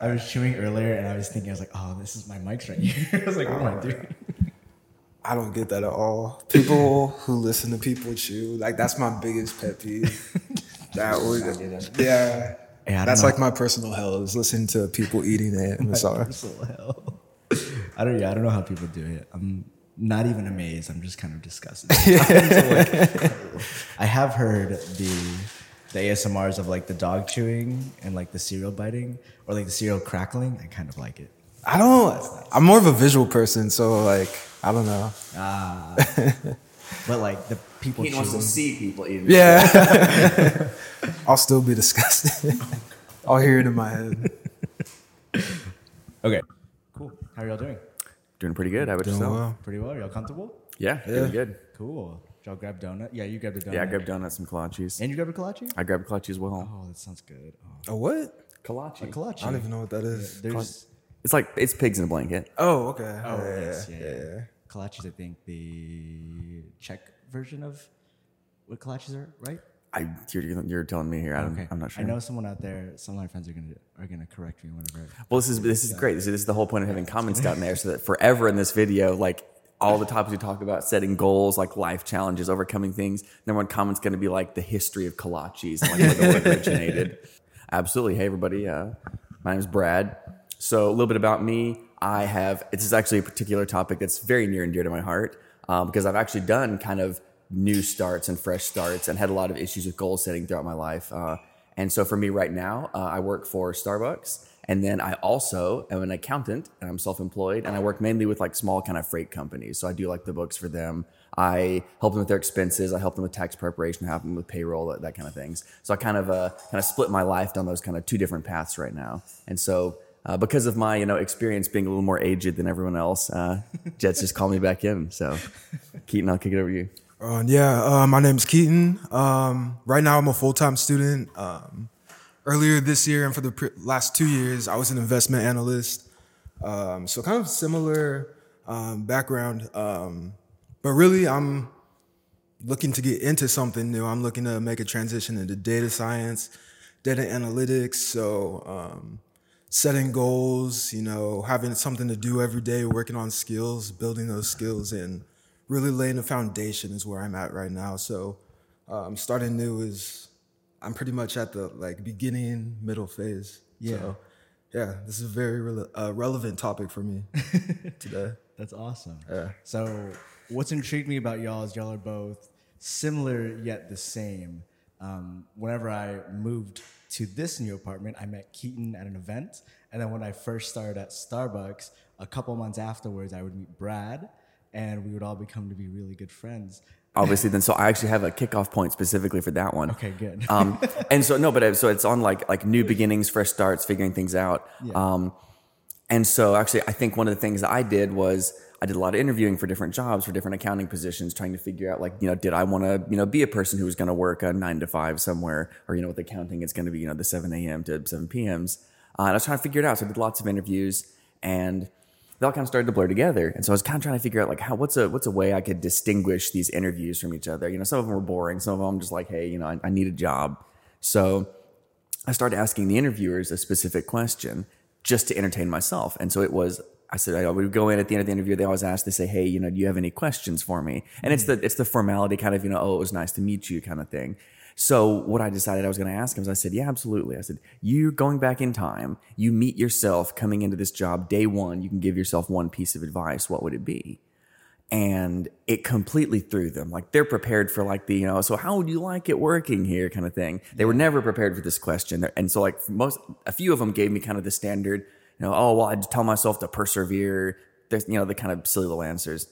I was chewing earlier and I was thinking, I was like, oh, this is my mic's right here. I was like, what am I doing? I don't get that at all. People who listen to people chew, like that's my biggest pet peeve. that would, yeah. Hey, that's know. like my personal hell is listening to people eating it. I'm sorry. Personal hell. I don't. Yeah, I don't know how people do it. I'm not even amazed. I'm just kind of disgusted. Like, I have heard the the ASMRs of like the dog chewing and like the cereal biting or like the cereal crackling. I kind of like it. I don't. I'm more of a visual person, so like I don't know. Ah, but like the people He wants to see people eating. Yeah. I'll still be disgusted. I'll hear it in my head. Okay. Cool. How are y'all doing? Doing pretty good. How about Doing yourself? well. Pretty well. Y'all comfortable? Yeah, doing good. Cool. Did y'all grab donut? Yeah, you grabbed a donut. Yeah, I grabbed donuts, some kolaches. And you grabbed a kolache? I grabbed kolache as well. Oh, that sounds good. Oh, A what? Kolache. a kolache. I don't even know what that is. There's It's like it's pigs in a blanket. Oh, okay. oh yeah, yes, yeah, yeah, yeah. Kolaches, I think the Czech version of what kolaches are, right? I you're, you're telling me here. I don't, Okay, I'm not sure. I know someone out there. Some of my friends are gonna are gonna correct me whenever. Well, this is this is great. This is, this is the whole point of having comments down there, so that forever in this video, like all the topics we talk about, setting goals, like life challenges, overcoming things. Number one comment's going to be like the history of kolaches, like where the word originated. Absolutely. Hey, everybody. Uh, my name is Brad. So a little bit about me. I have. This is actually a particular topic that's very near and dear to my heart um, because I've actually done kind of new starts and fresh starts and had a lot of issues with goal setting throughout my life. Uh, and so for me right now, uh, I work for Starbucks. And then I also am an accountant and I'm self employed and I work mainly with like small kind of freight companies. So I do like the books for them. I help them with their expenses. I help them with tax preparation, help them with payroll, that, that kind of things. So I kind of uh, kind of split my life down those kind of two different paths right now. And so uh, because of my you know experience being a little more aged than everyone else, uh, Jets just called me back in. So Keaton, I'll kick it over to you. Uh, yeah, uh, my name's Keaton. Um, right now, I'm a full time student. Um, earlier this year and for the pre- last two years, I was an investment analyst. Um, so, kind of similar um, background. Um, but really, I'm looking to get into something new. I'm looking to make a transition into data science, data analytics. So, um, setting goals, you know, having something to do every day, working on skills, building those skills, and really laying the foundation is where I'm at right now. So, um, starting new is I'm pretty much at the like beginning, middle phase. Yeah. So, yeah, this is a very rele- uh, relevant topic for me today. That's awesome. Yeah. So, what's intrigued me about y'all is y'all are both similar yet the same. Um, whenever I moved to this new apartment, I met Keaton at an event, and then when I first started at Starbucks, a couple months afterwards, I would meet Brad, and we would all become to be really good friends. Obviously, then so I actually have a kickoff point specifically for that one. Okay, good. um, and so no, but uh, so it's on like like new beginnings, fresh starts, figuring things out. Um, and so actually, I think one of the things that I did was I did a lot of interviewing for different jobs, for different accounting positions, trying to figure out like you know, did I want to you know be a person who was going to work a nine to five somewhere, or you know, with accounting, it's going to be you know the seven a.m. to seven p.m.s. Uh, and I was trying to figure it out. So I did lots of interviews and they all kind of started to blur together. And so I was kind of trying to figure out like how what's a what's a way I could distinguish these interviews from each other. You know, some of them were boring, some of them just like, hey, you know, I, I need a job. So I started asking the interviewers a specific question just to entertain myself. And so it was I said I would go in at the end of the interview. They always ask. They say, "Hey, you know, do you have any questions for me?" And it's mm-hmm. the it's the formality kind of you know, "Oh, it was nice to meet you" kind of thing. So what I decided I was going to ask him is I said, "Yeah, absolutely." I said, you're going back in time, you meet yourself coming into this job day one. You can give yourself one piece of advice. What would it be?" and it completely threw them. Like they're prepared for like the you know, so how would you like it working here kind of thing. They were never prepared for this question, and so like most a few of them gave me kind of the standard, you know, oh well, I'd tell myself to persevere. There's you know the kind of silly little answers.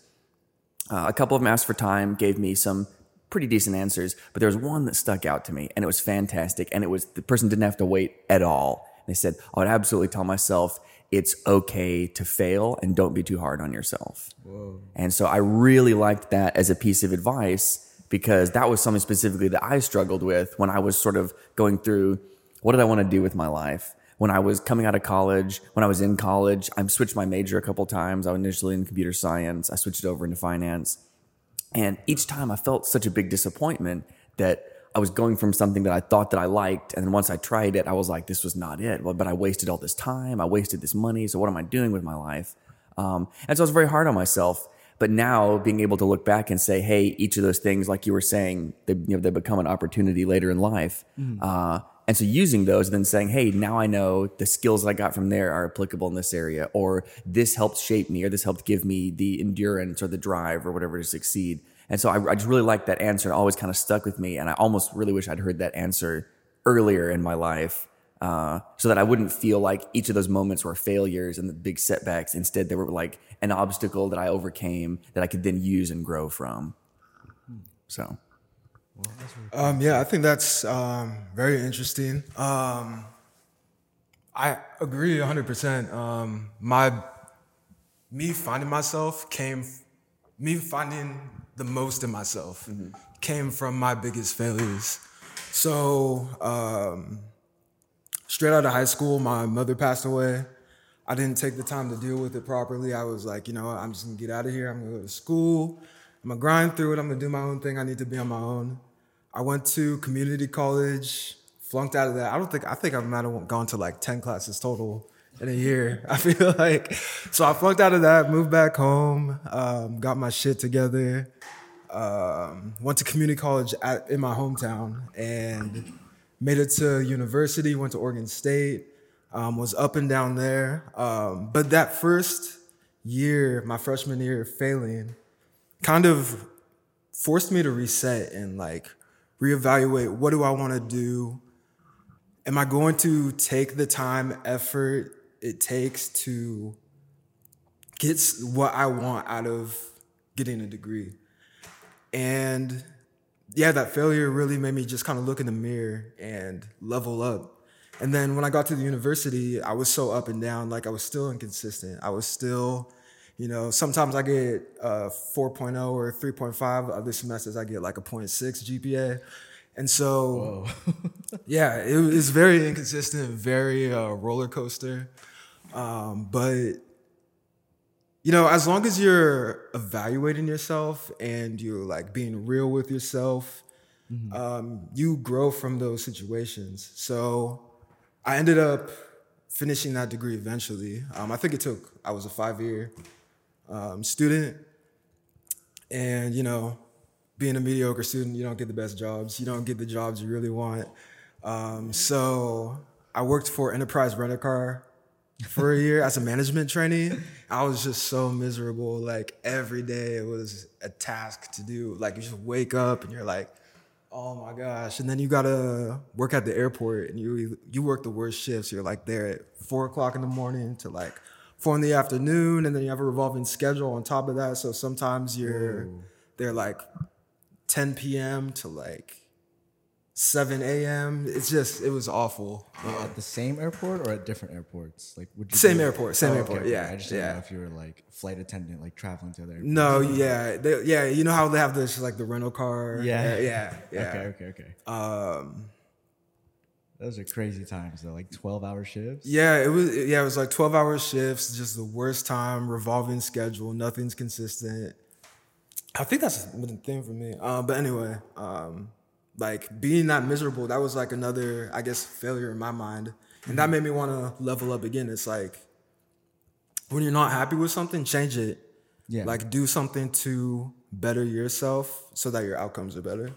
Uh, a couple of them asked for time, gave me some pretty decent answers, but there was one that stuck out to me, and it was fantastic. And it was the person didn't have to wait at all. They said, I would absolutely tell myself it's okay to fail and don't be too hard on yourself. And so I really liked that as a piece of advice because that was something specifically that I struggled with when I was sort of going through what did I want to do with my life? When I was coming out of college, when I was in college, I switched my major a couple times. I was initially in computer science, I switched it over into finance. And each time I felt such a big disappointment that I was going from something that I thought that I liked, and then once I tried it, I was like, this was not it. Well, but I wasted all this time, I wasted this money. So what am I doing with my life? Um, and so I was very hard on myself. But now being able to look back and say, hey, each of those things, like you were saying, they, you know, they become an opportunity later in life. Uh, and so using those, and then saying, hey, now I know the skills that I got from there are applicable in this area, or this helped shape me, or this helped give me the endurance or the drive or whatever to succeed. And so I, I just really liked that answer. It always kind of stuck with me. And I almost really wish I'd heard that answer earlier in my life uh, so that I wouldn't feel like each of those moments were failures and the big setbacks. Instead, they were like an obstacle that I overcame that I could then use and grow from. So, Um, yeah, I think that's um, very interesting. Um, I agree 100%. Um, my me finding myself came me finding the most in myself came from my biggest failures. So, um, straight out of high school, my mother passed away. I didn't take the time to deal with it properly. I was like, you know, I'm just gonna get out of here. I'm gonna go to school. I'm gonna grind through it. I'm gonna do my own thing. I need to be on my own. I went to community college, flunked out of that. I don't think I think I might have gone to like 10 classes total in a year. I feel like so I flunked out of that, moved back home, um, got my shit together, um, went to community college at, in my hometown, and made it to university. Went to Oregon State, um, was up and down there. Um, but that first year, my freshman year, failing, kind of forced me to reset and like reevaluate what do I want to do? Am I going to take the time, effort it takes to get what I want out of getting a degree? And yeah, that failure really made me just kind of look in the mirror and level up. And then when I got to the university, I was so up and down, like I was still inconsistent. I was still, you know, sometimes I get a 4.0 or 3.5. Other semesters I get like a 0.6 GPA. And so, yeah, it was very inconsistent, very uh, roller coaster. Um, but you know, as long as you're evaluating yourself and you're like being real with yourself, um, you grow from those situations. So I ended up finishing that degree eventually. Um, I think it took, I was a five year um, student. And, you know, being a mediocre student, you don't get the best jobs. You don't get the jobs you really want. Um, so I worked for Enterprise Rent a Car for a year as a management trainee. I was just so miserable. Like every day it was a task to do. Like you just wake up and you're like, oh my gosh. And then you gotta work at the airport and you you work the worst shifts. You're like there at four o'clock in the morning to like four in the afternoon, and then you have a revolving schedule on top of that. So sometimes you're they're like 10 p.m. to like 7 a.m. It's just it was awful. At the same airport or at different airports? Like, would you Same airport, same airport, yeah, I just didn't yeah. know if you were like flight attendant, like traveling to other airports. No, yeah, they, yeah. You know how they have this like the rental car. Yeah. yeah, yeah. Okay, okay, okay. Um, Those are crazy times though, like twelve hour shifts. yeah, it was. Yeah, it was like twelve hour shifts, just the worst time, revolving schedule, nothing's consistent. I think that's a thing for me. Um, but anyway, um, like being that miserable, that was like another, I guess, failure in my mind, and that made me want to level up again. It's like when you're not happy with something, change it. Yeah. Like do something to better yourself so that your outcomes are better.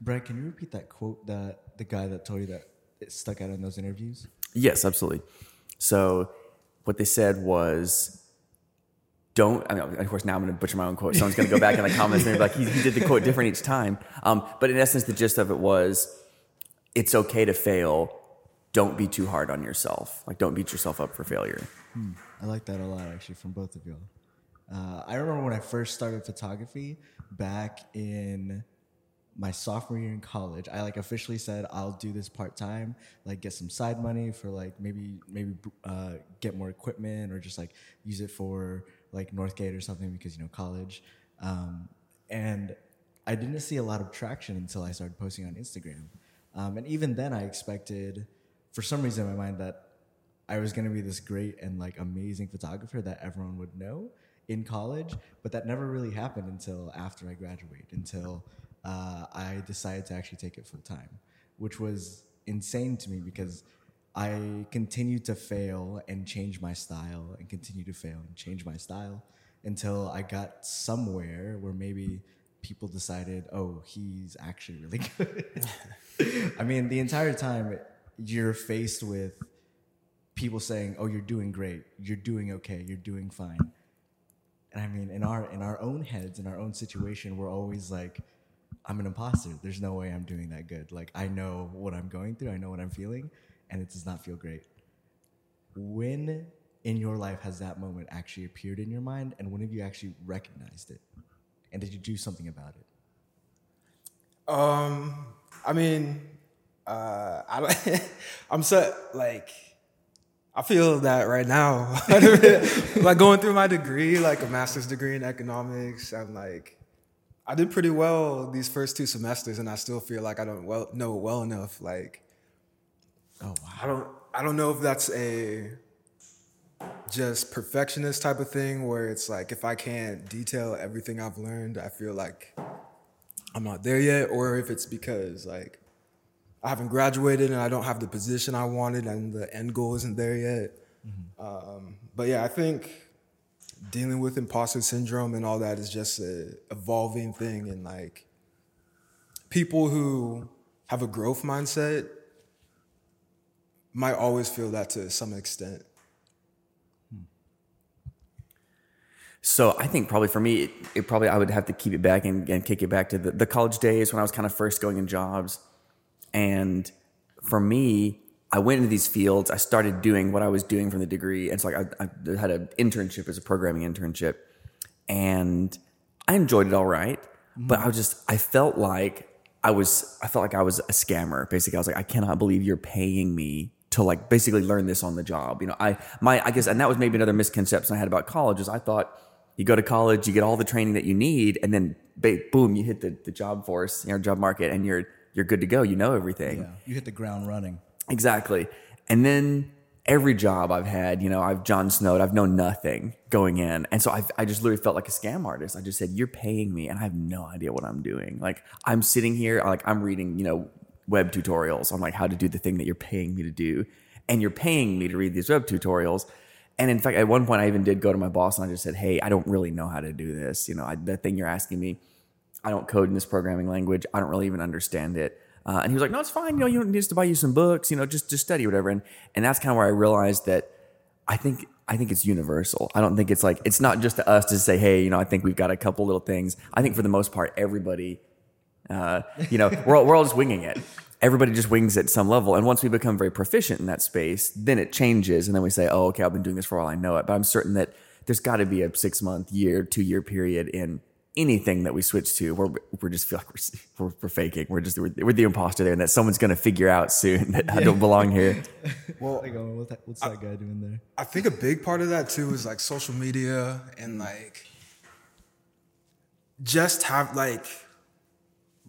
Brett, can you repeat that quote that the guy that told you that it stuck out in those interviews? Yes, absolutely. So what they said was, don't. I mean, of course, now I'm going to butcher my own quote. Someone's going to go back in the comments and be like, he, he did the quote different each time. Um, but in essence, the gist of it was, it's okay to fail. Don't be too hard on yourself. Like, don't beat yourself up for failure. I like that a lot, actually, from both of you. Uh, I remember when I first started photography back in my sophomore year in college. I like officially said I'll do this part time, like get some side money for like maybe maybe uh, get more equipment or just like use it for like Northgate or something because you know college. Um, and I didn't see a lot of traction until I started posting on Instagram. Um, and even then, I expected, for some reason in my mind, that I was gonna be this great and like amazing photographer that everyone would know in college, but that never really happened until after I graduated, until uh, I decided to actually take it full time, which was insane to me because I continued to fail and change my style and continue to fail and change my style until I got somewhere where maybe people decided, oh, he's actually really good. I mean, the entire time you're faced with people saying, "Oh, you're doing great. You're doing okay. You're doing fine." And I mean, in our in our own heads, in our own situation, we're always like, "I'm an imposter. There's no way I'm doing that good. Like, I know what I'm going through. I know what I'm feeling, and it does not feel great." When in your life has that moment actually appeared in your mind, and when have you actually recognized it? And did you do something about it? Um, I mean, uh, I, I'm so like, I feel that right now. like going through my degree, like a master's degree in economics, I'm like, I did pretty well these first two semesters, and I still feel like I don't well know it well enough. Like, Oh wow! I don't, I don't know if that's a just perfectionist type of thing where it's like if I can't detail everything I've learned, I feel like I'm not there yet, or if it's because like I haven't graduated and I don't have the position I wanted and the end goal isn't there yet. Um, but yeah, I think dealing with imposter syndrome and all that is just a evolving thing, and like people who have a growth mindset might always feel that to some extent. So I think probably for me, it, it probably I would have to keep it back and, and kick it back to the, the college days when I was kind of first going in jobs. And for me, I went into these fields. I started doing what I was doing from the degree. And so like I, I had an internship as a programming internship, and I enjoyed it all right. But mm-hmm. I was just I felt like I was I felt like I was a scammer. Basically, I was like, I cannot believe you're paying me to like basically learn this on the job. You know, I my I guess and that was maybe another misconception I had about college is I thought you go to college, you get all the training that you need, and then boom, you hit the, the job force, you know, job market, and you're you're good to go. You know everything. Yeah, you hit the ground running. Exactly. And then every job I've had, you know, I've Jon Snowed, I've known nothing going in. And so I've, I just literally felt like a scam artist. I just said, you're paying me and I have no idea what I'm doing. Like I'm sitting here, like I'm reading, you know, web tutorials on like how to do the thing that you're paying me to do. And you're paying me to read these web tutorials. And in fact, at one point I even did go to my boss and I just said, Hey, I don't really know how to do this. You know, I, the thing you're asking me, I don't code in this programming language. I don't really even understand it. Uh, and he was like, "No, it's fine. You know, you don't need to buy you some books. You know, just just study whatever." And and that's kind of where I realized that I think I think it's universal. I don't think it's like it's not just to us to say, "Hey, you know, I think we've got a couple little things." I think for the most part, everybody, uh, you know, we're all, we're all just winging it. Everybody just wings at some level, and once we become very proficient in that space, then it changes, and then we say, "Oh, okay, I've been doing this for all I know it." But I'm certain that there's got to be a six month, year, two year period in anything that we switch to where we're just feel like we're, we're, we're faking. We're just we're, we're, the imposter there, and that someone's going to figure out soon that I don't belong here. Well, Like, oh, what's that, what's that guy doing there? I think a big part of that too is like social media and like just have like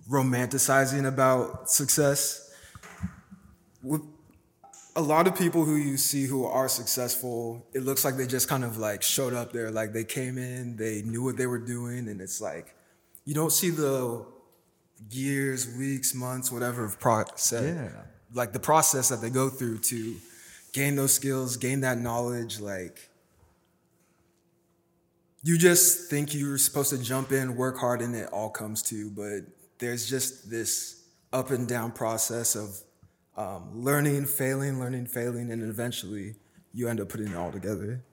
romanticizing about success. A lot of people who you see who are successful, it looks like they just kind of like showed up there, like they came in, they knew what they were doing, and it's like you don't see the years, weeks, months, whatever of process, Yeah. like the process that they go through to gain those skills, gain that knowledge, like you just think you're supposed to jump in, work hard, and it all comes to you. But there's just this up and down process of um, learning, failing, learning, failing, and eventually you end up putting it all together.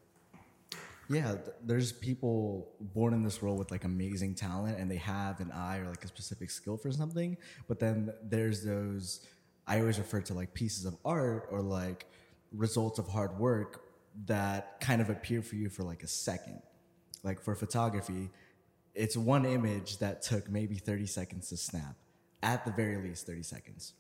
Yeah, th- there's people born in this world with like amazing talent and they have an eye or like a specific skill for something. But then there's those, I always refer to like pieces of art or like results of hard work that kind of appear for you for like a second. Like for photography, it's one image that took maybe 30 seconds to snap, at the very least 30 seconds.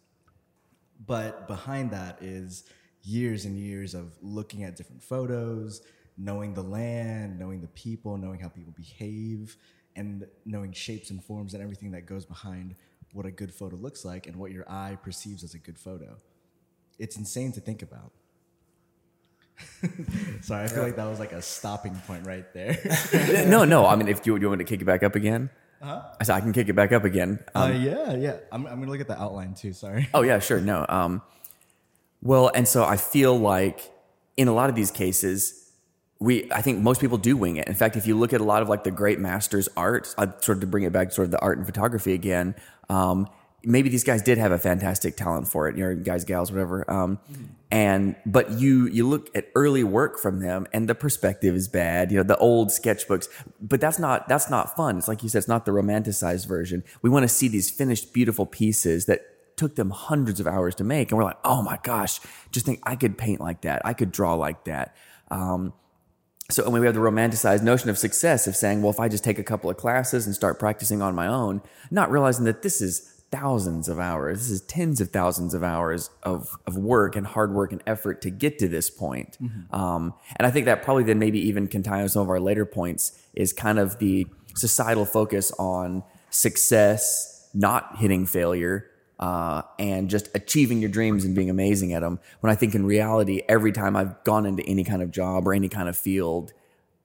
But behind that is years and years of looking at different photos, knowing the land, knowing the people, knowing how people behave, and knowing shapes and forms and everything that goes behind what a good photo looks like and what your eye perceives as a good photo. It's insane to think about. Sorry, I feel like that was like a stopping point right there. no, no. I mean, if you, you want me to kick it back up again, I said I can kick it back up again. Um, uh, yeah, yeah. I'm, I'm gonna look at the outline too. Sorry. Oh yeah, sure. No. Um, well, and so I feel like in a lot of these cases, we I think most people do wing it. In fact, if you look at a lot of like the great masters' art, I sort of to bring it back to sort of the art and photography again. Um, maybe these guys did have a fantastic talent for it, you know, guys, gals, whatever. Um, and but you you look at early work from them, and the perspective is bad. You know, the old sketchbooks, but that's not that's not fun. It's like you said, it's not the romanticized version. We want to see these finished, beautiful pieces that took them hundreds of hours to make, and we're like, oh my gosh, just think I could paint like that, I could draw like that. Um, so and we have the romanticized notion of success of saying, well, if I just take a couple of classes and start practicing on my own, not realizing that this is thousands of hours, this is tens of thousands of hours of, of work and hard work and effort to get to this point. Um, and I think that probably then maybe even can tie on some of our later points is kind of the societal focus on success, not hitting failure, uh, and just achieving your dreams and being amazing at them. When I think in reality, every time I've gone into any kind of job or any kind of field,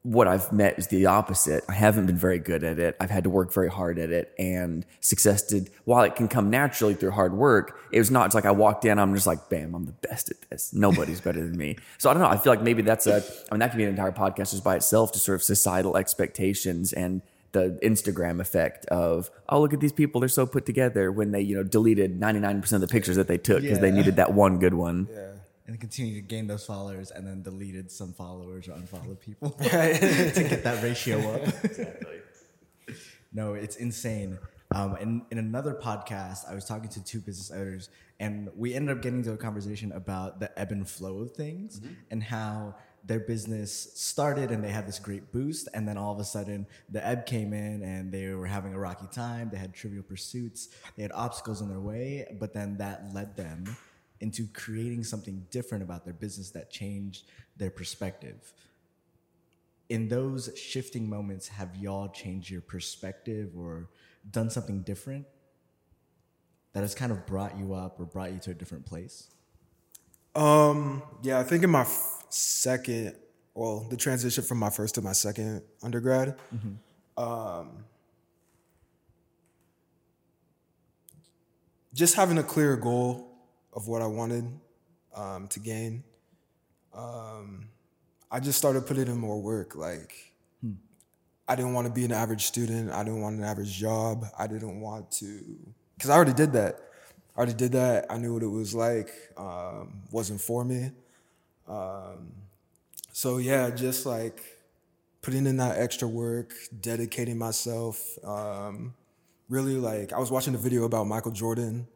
what I've met is the opposite. I haven't been very good at it. I've had to work very hard at it. And success did, while it can come naturally through hard work, it was not just like I walked in, I'm just like, bam, I'm the best at this. Nobody's better than me. So I don't know. I feel like maybe that's a, I mean, that could be an entire podcast just by itself to sort of societal expectations and the Instagram effect of, oh, look at these people. They're so put together when they, you know, deleted 99% of the pictures that they took because they needed that one good one. And continue to gain those followers and then deleted some followers or unfollowed people to get that ratio up. Exactly. no, it's insane. Um, in, in another podcast, I was talking to two business owners, and we ended up getting into a conversation about the ebb and flow of things and how their business started and they had this great boost, and then all of a sudden the ebb came in and they were having a rocky time. They had trivial pursuits, they had obstacles in their way, but then that led them into creating something different about their business that changed their perspective. In those shifting moments, have y'all changed your perspective or done something different that has kind of brought you up or brought you to a different place? Um, yeah, I think in my f- second, well, the transition from my first to my second undergrad, um, just having a clear goal of what I wanted um, to gain. Um, I just started putting in more work. Like, I didn't want to be an average student. I didn't want an average job. I didn't want to, because I already did that. I already did that. I knew what it was like. Um, wasn't for me. Um, so yeah, just like putting in that extra work, dedicating myself. Um, really like I was watching a video about Michael Jordan,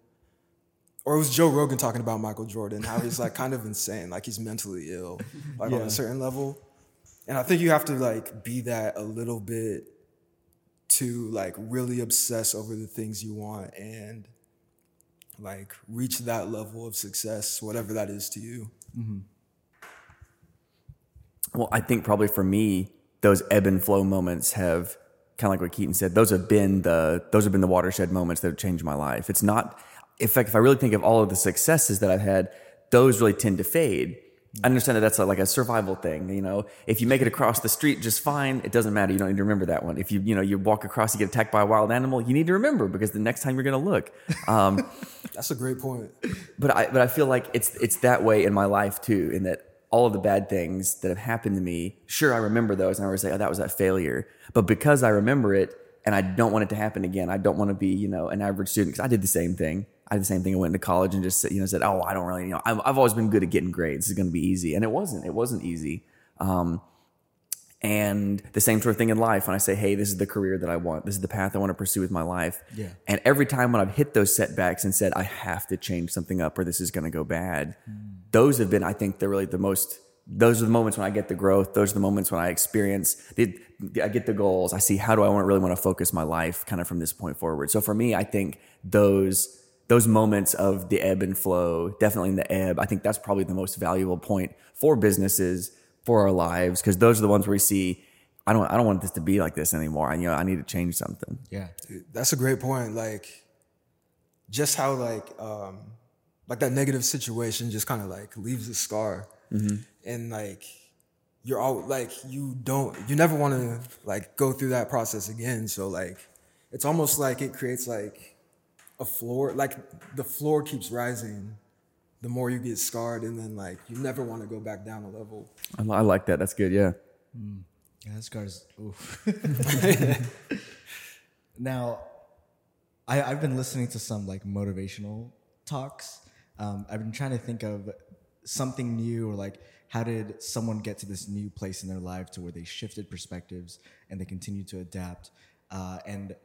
or it was Joe Rogan talking about Michael Jordan, how he's like kind of insane, like he's mentally ill, like on a certain level. And I think you have to like be that a little bit to like really obsess over the things you want and like reach that level of success, whatever that is to you. Mm-hmm. Well, I think probably for me, those ebb and flow moments have kind of like what Keaton said. Those have been the those have been the watershed moments that have changed my life. It's not, in fact, if I really think of all of the successes that I've had, those really tend to fade. I understand that that's a, like a survival thing. You know, if you make it across the street just fine, it doesn't matter. You don't need to remember that one. If you you know you walk across, you get attacked by a wild animal, you need to remember because the next time you're going to look. Um, That's a great point. but I but I feel like it's it's that way in my life too, in that all of the bad things that have happened to me, sure I remember those and I always say, oh, that was that failure. But because I remember it and I don't want it to happen again, I don't want to be, you know, an average student because I did the same thing. I did the same thing. I went into college and just you know said, oh, I don't really, you know, I've, I've always been good at getting grades. It's going to be easy, and it wasn't. It wasn't easy. Um, and the same sort of thing in life when I say, hey, this is the career that I want. This is the path I want to pursue with my life. Yeah. And every time when I've hit those setbacks and said, I have to change something up or this is going to go bad, those have been, I think, they're really the most, those are the moments when I get the growth. Those are the moments when I experience, the, I get the goals. I see how do I want, really want to focus my life kind of from this point forward. So for me, I think those, those moments of the ebb and flow, definitely in the ebb, I think that's probably the most valuable point for businesses, for our lives, because those are the ones where we see, I don't, I don't want this to be like this anymore. I, you know, I need to change something. Yeah. That's a great point. Like, just how like um like that negative situation just kind of like leaves a scar, and like you're all like you don't you never want to like go through that process again. So like it's almost like it creates like a floor, like the floor keeps rising the more you get scarred, and then like you never want to go back down a level. I, I like that. That's good. Yeah. Yeah, scars. Oof. now, I, I've been listening to some like motivational talks. Um, I've been trying to think of something new or like how did someone get to this new place in their life to where they shifted perspectives and they continue to adapt. Uh, and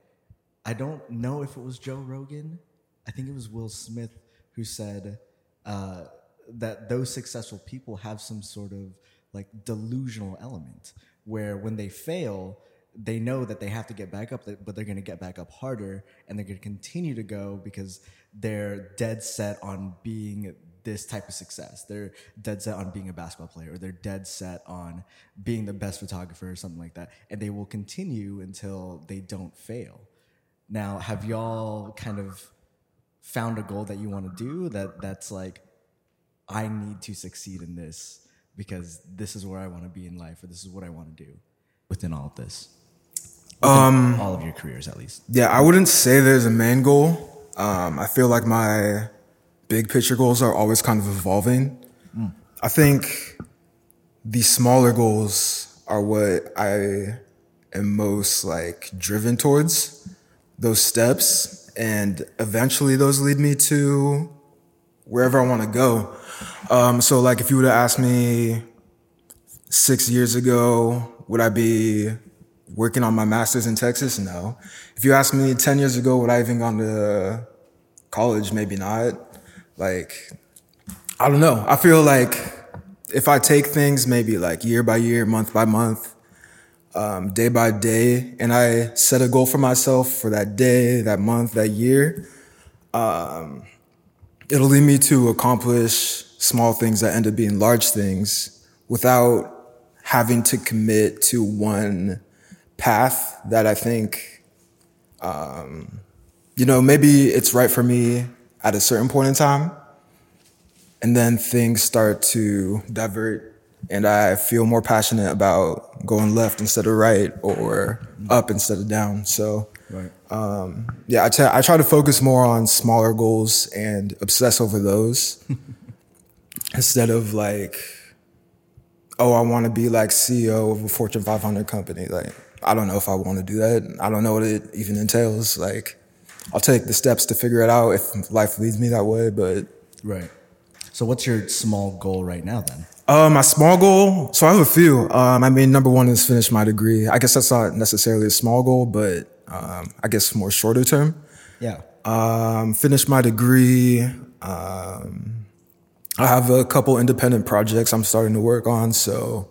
I don't know if it was Joe Rogan. I think it was Will Smith who said uh, that those successful people have some sort of like delusional element where when they fail, they know that they have to get back up, but they're going to get back up harder and they're going to continue to go because they're dead set on being this type of success. They're dead set on being a basketball player or they're dead set on being the best photographer or something like that. And they will continue until they don't fail. Now, have y'all kind of found a goal that you want to do that that's like, I need to succeed in this because this is where I want to be in life or this is what I want to do within all of this? Within all of your careers, at least. Yeah, I wouldn't say there's a main goal. Um, I feel like my big picture goals are always kind of evolving. I think the smaller goals are what I am most like driven towards. Those steps, and eventually those lead me to wherever I want to go. Um, so, like, if you would have asked me six years ago, would I be working on my master's in Texas? No. If you asked me 10 years ago, would I even gone to college? Maybe not. Like, I don't know. I feel like if I take things maybe like year by year, month by month, um, day by day, and I set a goal for myself for that day, that month, that year, um, it'll lead me to accomplish small things that end up being large things without having to commit to one path that I think, um, you know, maybe it's right for me at a certain point in time. And then things start to divert and I feel more passionate about going left instead of right or up instead of down. So, Right. um, yeah, I try- I try to focus more on smaller goals and obsess over those instead of like, oh, I want to be like CEO of a Fortune 500 company. Like, I don't know if I want to do that. I don't know what it even entails. Like, I'll take the steps to figure it out if life leads me that way. But Right. So, what's your small goal right now then? Uh, my small goal, so I have a few. Um, I mean, number one is finish my degree. I guess that's not necessarily a small goal, but um, I guess more shorter term. Yeah. um, finished my degree. Um, I have a couple independent projects I'm starting to work on. So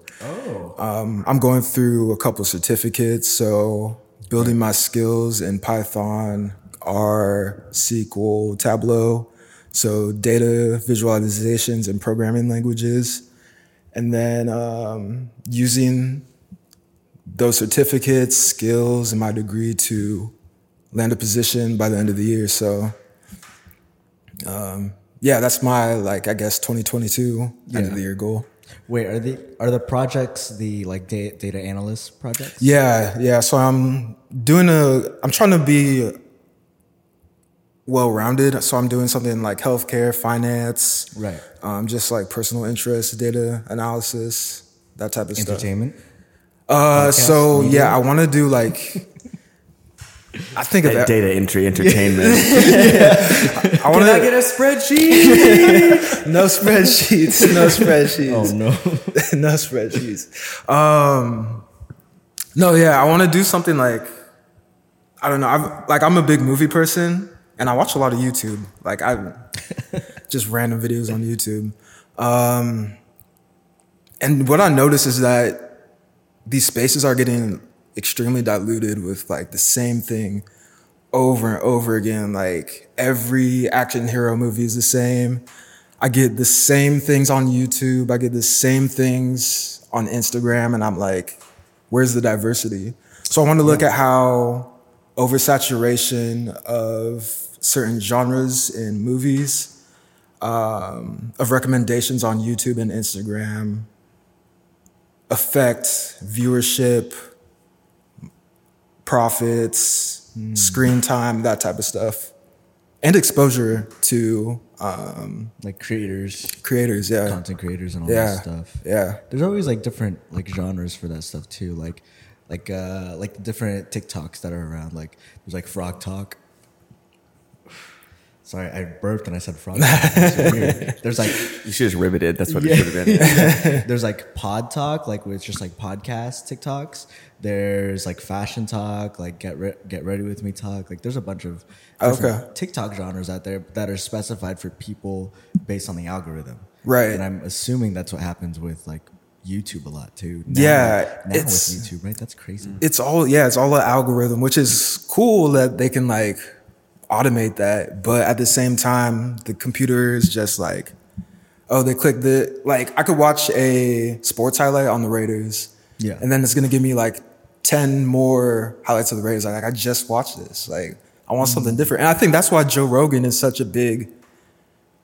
um, I'm going through a couple certificates. So building my skills in Python, R, SQL, Tableau. So data visualizations and programming languages. And then um, using those certificates, skills, and my degree to land a position by the end of the year. So, um, yeah, that's my like I guess 2022 end of the year goal. Wait, are the are the projects the like data, data analyst projects? Yeah, yeah. So I'm doing a. I'm trying to be well rounded. So I'm doing something like healthcare, finance, Right. um, just like personal interest, data analysis, that type of stuff. Entertainment. Uh, so media? yeah, I want to do like. I think of that. Data entry entertainment. I want to get a spreadsheet? no spreadsheets. No spreadsheets. Oh no. no spreadsheets. Um, no, yeah, I want to do something like I don't know. I've, like I'm a big movie person, and I watch a lot of YouTube. Like I just random videos on YouTube. Um, and what I notice is that these spaces are getting extremely diluted with like the same thing over and over again. Like every action hero movie is the same. I get the same things on YouTube. I get the same things on Instagram, and I'm like, where's the diversity? So I want to look at how oversaturation of certain genres in movies, um, of recommendations on YouTube and Instagram, affect viewership, profits, screen time, that type of stuff, and exposure to um, like creators, creators. Yeah, content creators, and all yeah, that stuff. yeah. There's always like different like genres for that stuff too. Like like uh like the different TikToks that are around. Like there's like Frog Talk. Sorry, I burped and I said frog. Talk. Weird. There's like You should just riveted. That's what Yeah. it should have been. there's like pod talk, like where it's just like podcast TikToks. There's like fashion talk, like get re- get ready with me talk. Like there's a bunch of Okay. TikTok genres out there that are specified for people based on the algorithm. Right. And I'm assuming that's what happens with like YouTube a lot too. Now- Yeah, Now with YouTube, right? That's crazy. it's all yeah it's all an algorithm which is cool that they can like automate that but at the same time the computer is just like oh they click the like i could watch a sports highlight on the raiders Yeah. and then it's gonna give me like 10 more highlights of the raiders. Like i just watched this. Like i want something mm. different. And i think that's why joe rogan is such a big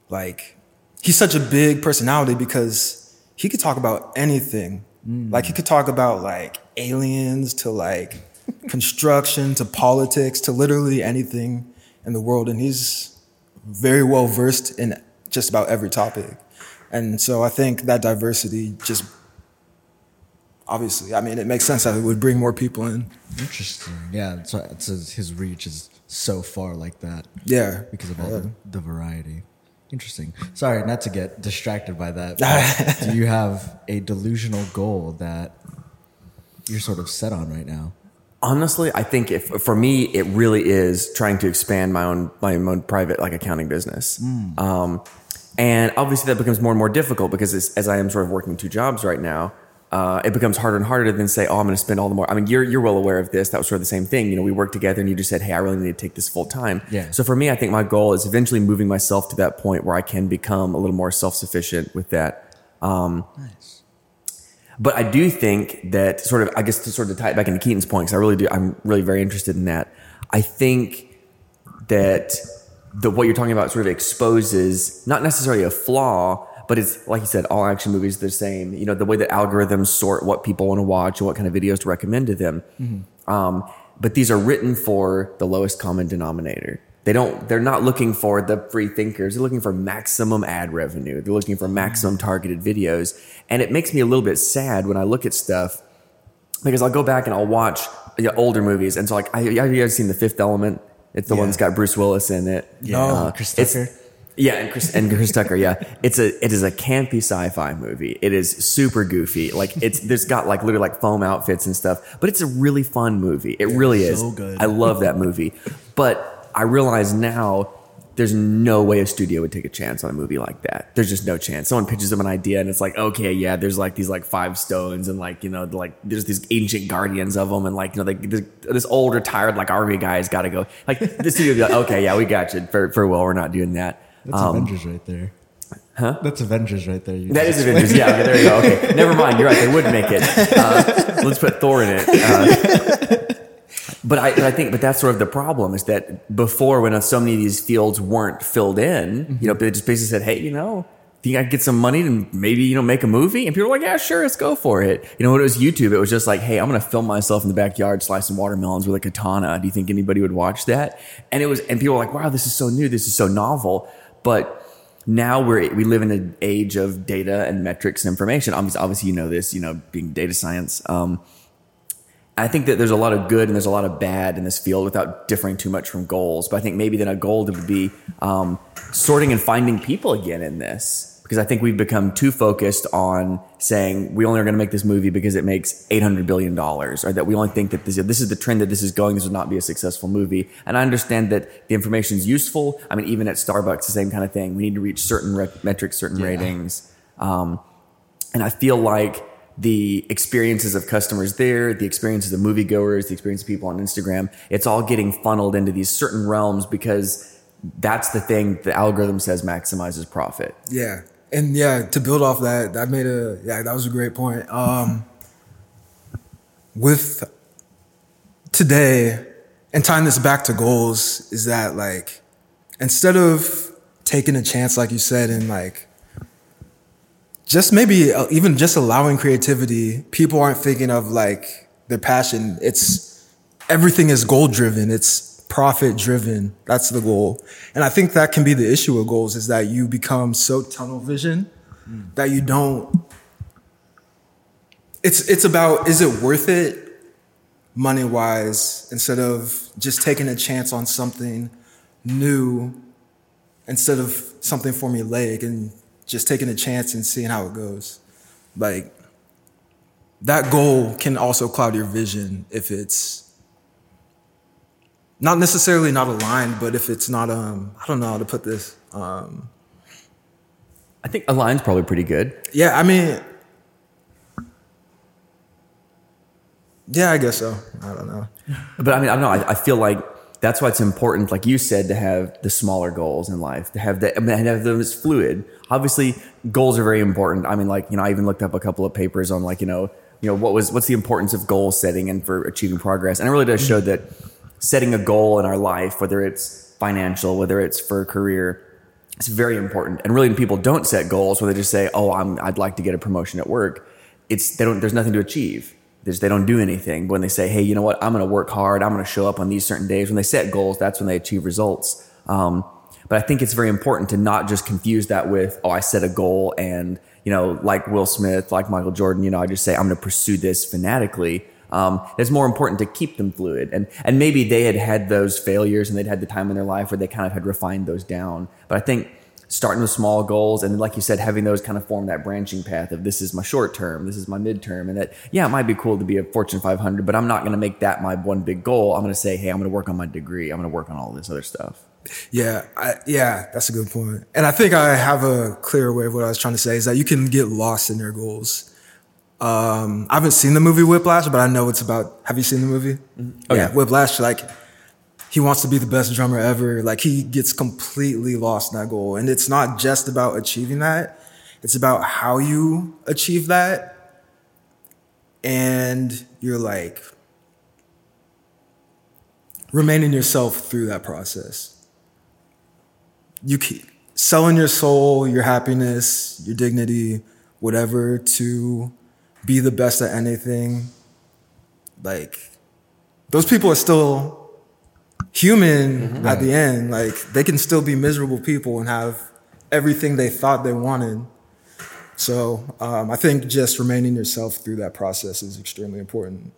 like he's such a big personality because he could talk about anything. Mm. Like he could talk about like aliens to like construction to politics to literally anything in the world and he's very well versed in just about every topic. And so I think that diversity just obviously, I mean, it makes sense that it would bring more people in. Interesting. Yeah. So it's his reach is so far like that Yeah. because of all the, the variety. Interesting. Sorry, not to get distracted by that. do you have a delusional goal that you're sort of set on right now? Honestly, I think if for me, it really is trying to expand my own my own private like accounting business. Um, and obviously, that becomes more and more difficult because as, as I am sort of working two jobs right now, uh, it becomes harder and harder to then say, "Oh, I'm going to spend all the more." I mean, you're you're well aware of this. That was sort of the same thing. You know, we worked together, and you just said, "Hey, I really need to take this full time." Yeah. So for me, I think my goal is eventually moving myself to that point where I can become a little more self sufficient with that. Um, Nice. But I do think that sort of, I guess to sort of tie it back into Keaton's point, because I really do, I'm really very interested in that. I think that the what you're talking about sort of exposes not necessarily a flaw, but it's like you said, all action movies are the same. You know, the way that algorithms sort what people want to watch and what kind of videos to recommend to them. Um, but these are written for the lowest common denominator. They don't. They're not looking for the free thinkers. They're looking for maximum ad revenue. They're looking for maximum mm. targeted videos. And it makes me a little bit sad when I look at stuff because I'll go back and I'll watch you know, older movies. And so, like, I, have you guys seen The Fifth Element? It's the one that's got Bruce Willis in it. Yeah. Uh, oh, Chris Tucker. Yeah, and Chris, and Chris Tucker. Yeah, it's a it is a campy sci-fi movie. It is super goofy. Like it's there's got like literally like foam outfits and stuff. But it's a really fun movie. It really is. so good. I love that movie. But I realize now there's no way a studio would take a chance on a movie like that. There's just no chance. Someone pitches them an idea and it's like, okay, yeah, there's like these like five stones and like, you know, like there's these ancient guardians of them and like, you know, like this, this old retired like army guy's got to go. Like the studio would be like, okay, yeah, we got you. For, for well, we're not doing that. That's Avengers right there. Huh? That's Avengers right there. That just Avengers. Yeah, okay, there you go. Okay, never mind. You're right. They would make it. Uh, let's put Thor in it. Uh, but I, but I think, but that's sort of the problem is that before, when so many of these fields weren't filled in, you know, they just basically said, "Hey, you know, think I could get some money and maybe you know make a movie?" And people were like, "Yeah, sure, let's go for it." You know, when it was YouTube, it was just like, "Hey, I'm going to film myself in the backyard slicing watermelons with a katana." Do you think anybody would watch that? And it was, and people were like, "Wow, this is so new. This is so novel." But now we're we live in an age of data and metrics and information. Obviously, obviously, you know this. You know, being data science. Um, I think that there's a lot of good and there's a lot of bad in this field without differing too much from goals. But I think maybe then a goal would be um, sorting and finding people again in this because I think we've become too focused on saying we only are going to make this movie because it makes eight hundred billion dollars, or that we only think that this this is the trend that this is going. This would not be a successful movie. And I understand that the information is useful. I mean, even at Starbucks, the same kind of thing. We need to reach certain re- metrics, certain ratings. Um, and I feel like the experiences of customers there, the experiences of moviegoers, the experience of people on Instagram, it's all getting funneled into these certain realms because that's the thing the algorithm says maximizes profit. Yeah. And yeah, to build off that, that made a yeah, that was a great point. Um with today and tying this back to goals is that like instead of taking a chance like you said and like just maybe uh, even just allowing creativity, people aren't thinking of like their passion. It's everything is goal driven. It's profit driven. That's the goal. And I think that can be the issue with goals is that you become so tunnel vision that you don't it's it's about is it worth it money wise instead of just taking a chance on something new instead of something formulaic and just taking a chance and seeing how it goes. Like that goal can also cloud your vision if it's not necessarily not aligned, but if it's not um I don't know how to put this. Um I think align's probably pretty good. yeah, I mean Yeah, I guess so. I don't know. But I mean, I don't know. I, I feel like that's why it's important, like you said, to have the smaller goals in life, to have that, I mean, have them as fluid. Obviously, goals are very important. I mean, like you know, I even looked up a couple of papers on like you know, you know, what was what's the importance of goal setting and for achieving progress, and it really does show that setting a goal in our life, whether it's financial, whether it's for a career, it's very important. And really, when people don't set goals, where they just say, "Oh, I'm, I'd like to get a promotion at work," it's they don't. There's nothing to achieve. They don't do anything. But when they say, "Hey, you know what? I'm going to work hard. I'm going to show up on these certain days," when they set goals, that's when they achieve results. Um, but I think it's very important to not just confuse that with, "Oh, I set a goal," and you know, like Will Smith, like Michael Jordan, you know, I just say, "I'm going to pursue this fanatically." Um, it's more important to keep them fluid, and and maybe they had had those failures and they'd had the time in their life where they kind of had refined those down. But I think starting with small goals and like you said having those kind of form that branching path of this is my short term this is my midterm and that yeah it might be cool to be a fortune 500 but i'm not going to make that my one big goal i'm going to say hey i'm going to work on my degree i'm going to work on all this other stuff Yeah, I, yeah, that's a good point. And I think I have a clear way of what I was trying to say is that you can get lost in your goals. Um, I haven't seen the movie Whiplash, but I know it's about. Have you seen the movie? Oh, yeah. Whiplash. Like he wants to be the best drummer ever. Like he gets completely lost in that goal, and it's not just about achieving that. It's about how you achieve that, and you're like remaining yourself through that process you keep selling your soul, your happiness, your dignity, whatever to be the best at anything. Like those people are still human at the end. Like they can still be miserable people and have everything they thought they wanted. So um, I think just remaining yourself through that process is extremely important.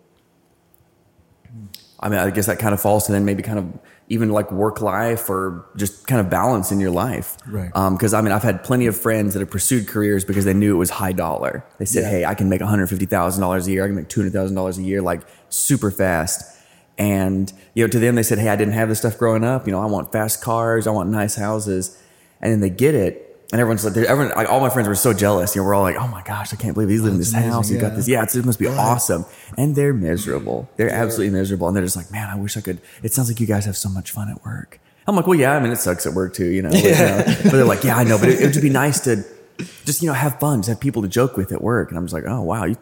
I mean, I guess that kind of falls to then maybe kind of even like work life or just kind of balance in your life. Right. Because I mean, I've had plenty of friends that have pursued careers because they knew it was high dollar. They said, Yeah. hey, I can make $150,000 a year. I can make $200,000 a year, like super fast. And, you know, to them, they said, hey, I didn't have this stuff growing up. You know, I want fast cars. I want nice houses. And then they get it. And everyone's like, everyone, like, all my friends were so jealous. You know, we're all like, oh my gosh, I can't believe he's living in this amazing, house. He's got this. Yeah, it's, it must be awesome. And they're miserable. They're absolutely miserable. And they're just like, man, I wish I could. It sounds like you guys have so much fun at work. I'm like, well, yeah, I mean, it sucks at work too, you know. but, you know, but they're like, yeah, I know, but it, it would be nice to just, you know, have fun, just have people to joke with at work. And I'm just like, oh, wow, you,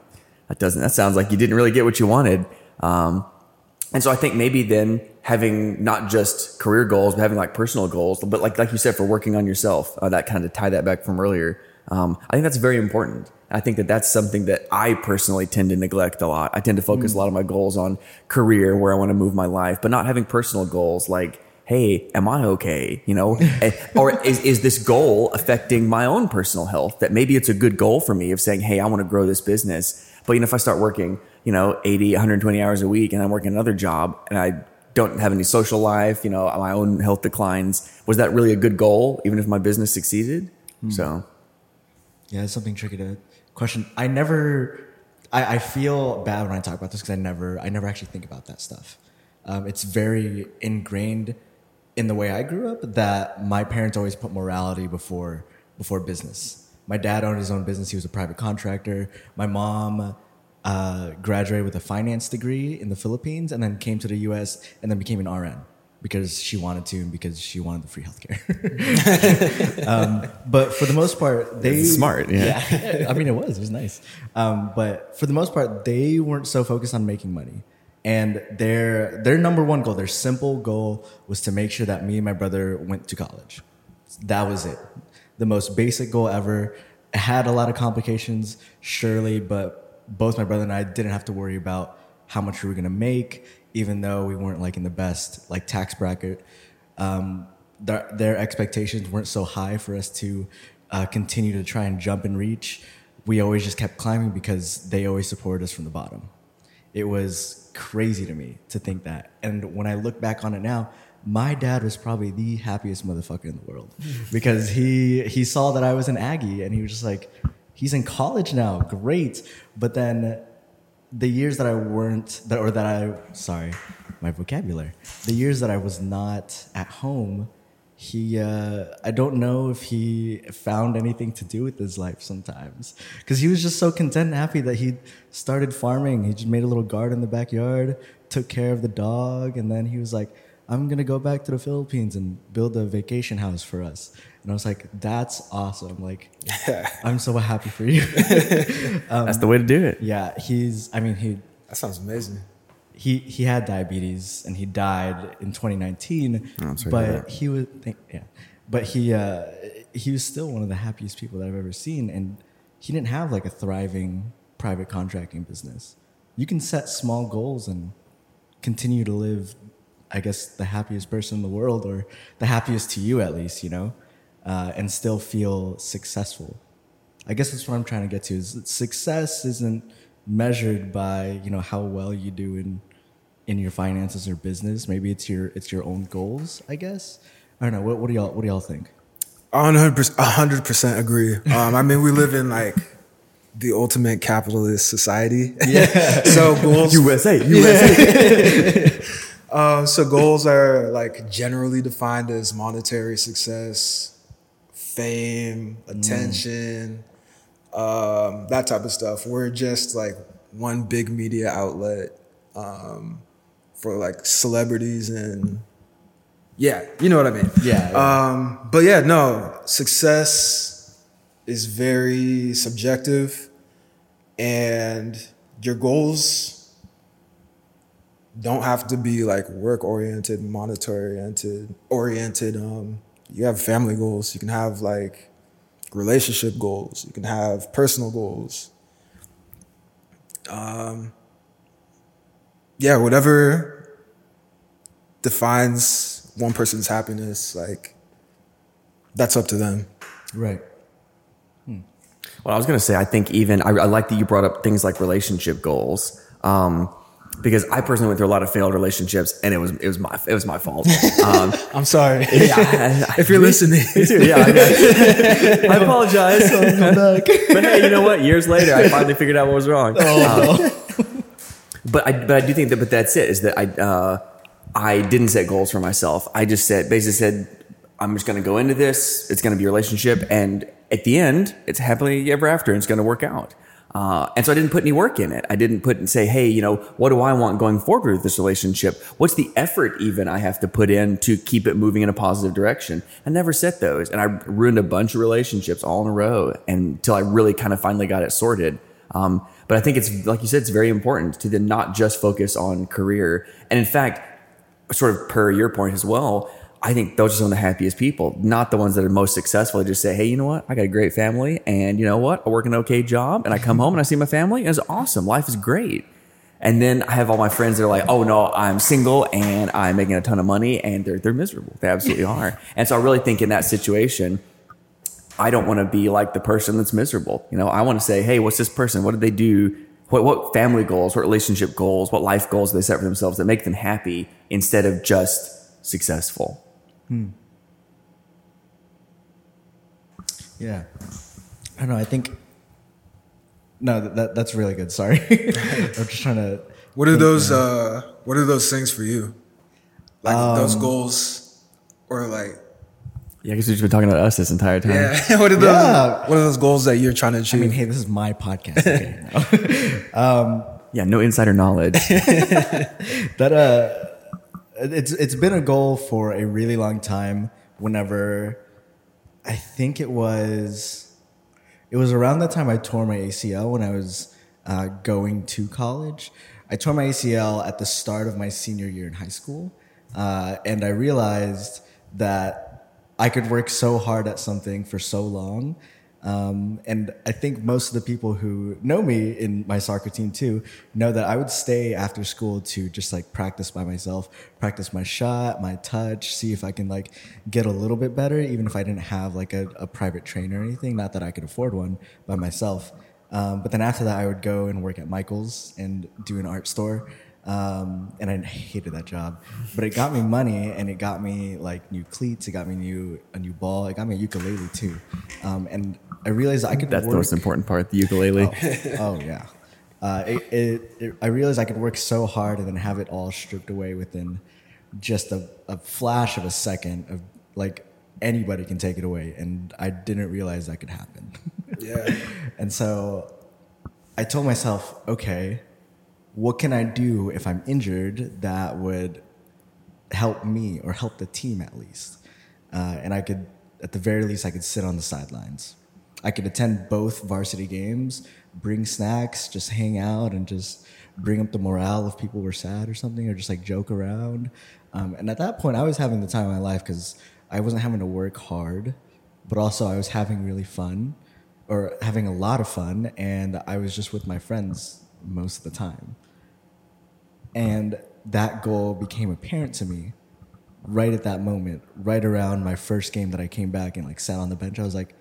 that doesn't, that sounds like you didn't really get what you wanted. Um, and so I think maybe then having not just career goals, but having like personal goals, but like like you said, for working on yourself, uh, that kind of tie that back from earlier. Um, I think that's very important. I think that that's something that I personally tend to neglect a lot. I tend to focus a lot of my goals on career, where I want to move my life, but not having personal goals like, hey, am I okay? You know, or is, is this goal affecting my own personal health? That maybe it's a good goal for me of saying, hey, I want to grow this business. But you know, if I start working, you know, 80, 120 hours a week and I'm working another job and I don't have any social life, you know, my own health declines, was that really a good goal, even if my business succeeded? So, Yeah, it's something tricky to question. I never, I, I feel bad when I talk about this because I never, I never actually think about that stuff. Um, it's very ingrained in the way I grew up that my parents always put morality before before business. My dad owned his own business; he was a private contractor. My mom uh, graduated with a finance degree in the Philippines and then came to the U.S. and then became an RN because she wanted to and because she wanted the free healthcare. um, but for the most part, they It's smart, yeah. I mean, it was. It was nice. Um, but for the most part, they weren't so focused on making money. And their their number one goal, their simple goal, was to make sure that me and my brother went to college. That was it. The most basic goal ever. It had a lot of complications, surely, but both my brother and I didn't have to worry about how much we were gonna make. even though we weren't like in the best like tax bracket, um, their, their expectations weren't so high for us to uh, continue to try and jump and reach. We always just kept climbing because they always supported us from the bottom. It was crazy to me to think that. And when I look back on it now, my dad was probably the happiest motherfucker in the world because he he saw that I was an Aggie and he was just like, he's in college now, great. But then the years that I weren't that or that I sorry, my vocabulary. The years that I was not at home, he uh, I don't know if he found anything to do with his life sometimes because he was just so content and happy that he started farming. He just made a little garden in the backyard, took care of the dog, and then he was like I'm gonna go back to the Philippines and build a vacation house for us. And I was like, that's awesome. Like, I'm so happy for you. um, that's the way to do it. Yeah, he's. I mean, he. That sounds amazing. He he had diabetes and he died in 2019. Oh, but he was yeah, but he uh, he was still one of the happiest people that I've ever seen, and he didn't have like a thriving private contracting business. You can set small goals and continue to live I guess, the happiest person in the world, or the happiest to you at least, you know, uh, and still feel successful. I guess that's what I'm trying to get to. Is success isn't measured by you know how well you do in in your finances or business. Maybe it's your it's your own goals. I guess. I don't know. What, what do y'all What do y'all think? hundred percent agree. Um, I mean, we live in like the ultimate capitalist society. Yeah. so goals. USA. USA. Uh, so goals are like generally defined as monetary success, fame, attention, mm. um, that type of stuff. We're just like one big media outlet um, for like celebrities and yeah, you know what I mean. Yeah. yeah. Um, but yeah, no, success is very subjective, and your goals don't have to be like work oriented, monetary oriented, oriented. Um, you have family goals. You can have like relationship goals. You can have personal goals. Um, yeah, whatever defines one person's happiness, like that's up to them. Right. Hmm. Well, I was going to say, I think even I, I, like that you brought up things like relationship goals. Um, because I personally went through a lot of failed relationships, and it was it was my it was my fault. Um, I'm sorry. Yeah, if you're listening, me too. Yeah, I, I apologize. but hey, you know what? Years later, I finally figured out what was wrong. Oh. Um, but I but I do think that but that's it is that I uh, I didn't set goals for myself. I just said basically said I'm just going to go into this. It's going to be a relationship, and at the end, it's happily ever after. And it's going to work out. Uh, and so I didn't put any work in it. I didn't put and say, hey, you know, what do I want going forward with this relationship? What's the effort even I have to put in to keep it moving in a positive direction? I never set those. And I ruined a bunch of relationships all in a row until I really kind of finally got it sorted. Um, but I think it's, like you said, it's very important to then not just focus on career. And in fact, sort of per your point as well, I think those are some of the happiest people, not the ones that are most successful. They just say, hey, you know what? I got a great family and you know what? I work an okay job and I come home and I see my family and it's awesome. Life is great. And then I have all my friends that are like, oh no, I'm single and I'm making a ton of money and they're, they're miserable. They absolutely are. And so I really think in that situation, I don't want to be like the person that's miserable. You know, I want to say, hey, what's this person? What did they do? What, what family goals, what relationship goals, what life goals they set for themselves that make them happy instead of just successful? Hmm. Yeah. I don't know. I think. No, that, that's really good. Sorry. I'm just trying to. What are those? Uh, what are those things for you? Like um, those goals, or like. Yeah, I guess we've been talking about us this entire time. Yeah. what are those? Yeah. What are those goals that you're trying to achieve? I mean, hey, this is my podcast. Okay, um, yeah, no insider knowledge. that uh it's it's been a goal for a really long time. Whenever I think it was, it was around that time I tore my ACL when I was uh, going to college. I tore my ACL at the start of my senior year in high school, uh, and I realized that I could work so hard at something for so long Um, and I think most of the people who know me in my soccer team too know that I would stay after school to just like practice by myself, practice my shot, my touch, see if I can like get a little bit better, even if I didn't have like a, a private trainer or anything. Not that I could afford one by myself. Um, but then after that, I would go and work at Michael's and do an art store. Um, and I hated that job, but it got me money and it got me like new cleats. It got me new a new ball. It got me a ukulele too. Um, and I realized I could. That's work, the most important part, the ukulele. Oh, oh yeah. Uh, it, it, it, I realized I could work so hard and then have it all stripped away within just a, a flash of a second of like anybody can take it away. And I didn't realize that could happen. Yeah. and so I told myself, okay, what can I do if I'm injured that would help me or help the team at least? Uh, and I could, at the very least, I could sit on the sidelines. I could attend both varsity games, bring snacks, just hang out and just bring up the morale if people were sad or something, or just like joke around. Um, and at that point, I was having the time of my life because I wasn't having to work hard, but also I was having really fun or having a lot of fun, and I was just with my friends most of the time. And that goal became apparent to me right at that moment, right around my first game that I came back and like sat on the bench. I was like,